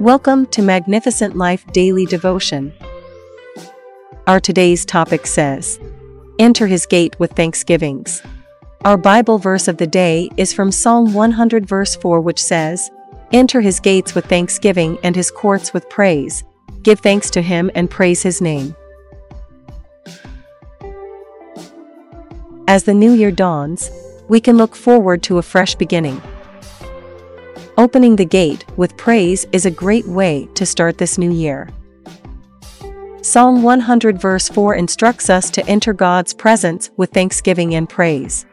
Welcome to Magnificent Life Daily Devotion. Our today's topic says, Enter his gate with thanksgivings. Our Bible verse of the day is from Psalm 100, verse 4, which says, Enter his gates with thanksgiving and his courts with praise. Give thanks to him and praise his name. As the new year dawns, we can look forward to a fresh beginning. Opening the gate with praise is a great way to start this new year. Psalm 100 verse 4 instructs us to enter God's presence with thanksgiving and praise.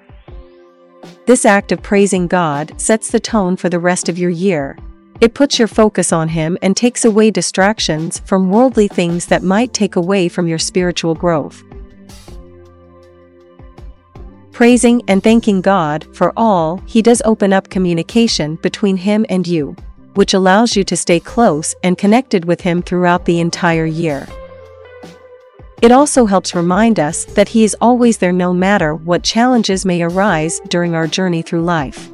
This act of praising God sets the tone for the rest of your year. It puts your focus on Him and takes away distractions from worldly things that might take away from your spiritual growth. Praising and thanking God for all He does open up communication between Him and you, which allows you to stay close and connected with Him throughout the entire year. It also helps remind us that He is always there no matter what challenges may arise during our journey through life.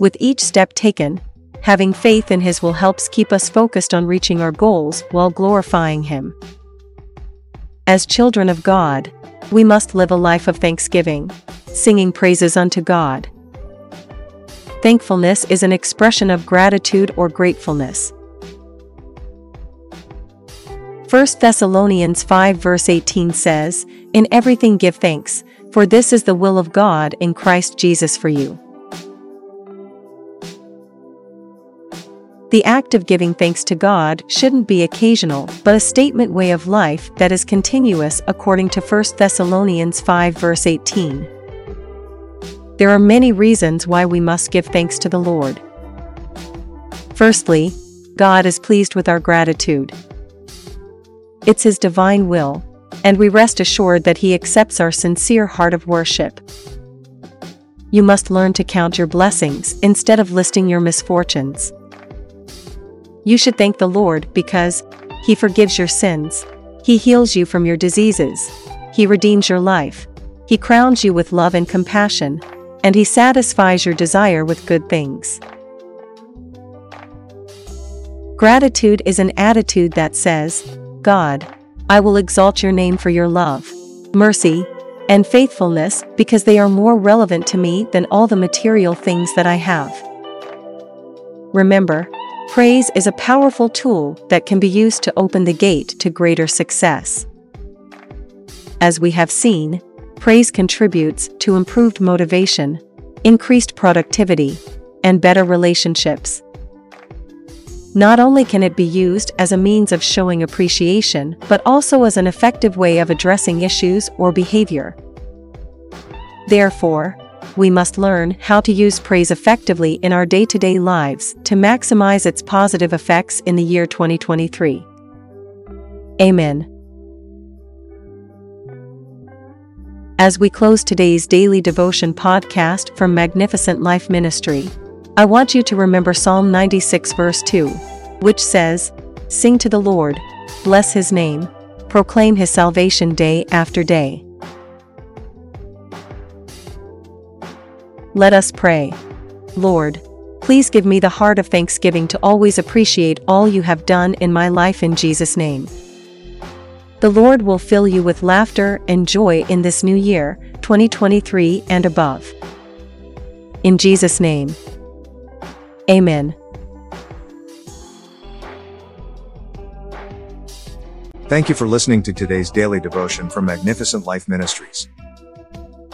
With each step taken, having faith in His will helps keep us focused on reaching our goals while glorifying Him. As children of God, we must live a life of thanksgiving, singing praises unto God. Thankfulness is an expression of gratitude or gratefulness. 1 Thessalonians 5 verse 18 says, In everything give thanks, for this is the will of God in Christ Jesus for you. The act of giving thanks to God shouldn't be occasional, but a statement way of life that is continuous according to 1 Thessalonians 5 verse 18. There are many reasons why we must give thanks to the Lord. Firstly, God is pleased with our gratitude. It's His divine will, and we rest assured that He accepts our sincere heart of worship. You must learn to count your blessings instead of listing your misfortunes. You should thank the Lord because He forgives your sins, He heals you from your diseases, He redeems your life, He crowns you with love and compassion, and He satisfies your desire with good things. Gratitude is an attitude that says, God, I will exalt your name for your love, mercy, and faithfulness because they are more relevant to me than all the material things that I have. Remember, Praise is a powerful tool that can be used to open the gate to greater success. As we have seen, praise contributes to improved motivation, increased productivity, and better relationships. Not only can it be used as a means of showing appreciation, but also as an effective way of addressing issues or behavior. Therefore, we must learn how to use praise effectively in our day to day lives to maximize its positive effects in the year 2023. Amen. As we close today's daily devotion podcast from Magnificent Life Ministry, I want you to remember Psalm 96, verse 2, which says, Sing to the Lord, bless his name, proclaim his salvation day after day. Let us pray. Lord, please give me the heart of thanksgiving to always appreciate all you have done in my life in Jesus' name. The Lord will fill you with laughter and joy in this new year, 2023 and above. In Jesus' name. Amen. Thank you for listening to today's daily devotion from Magnificent Life Ministries.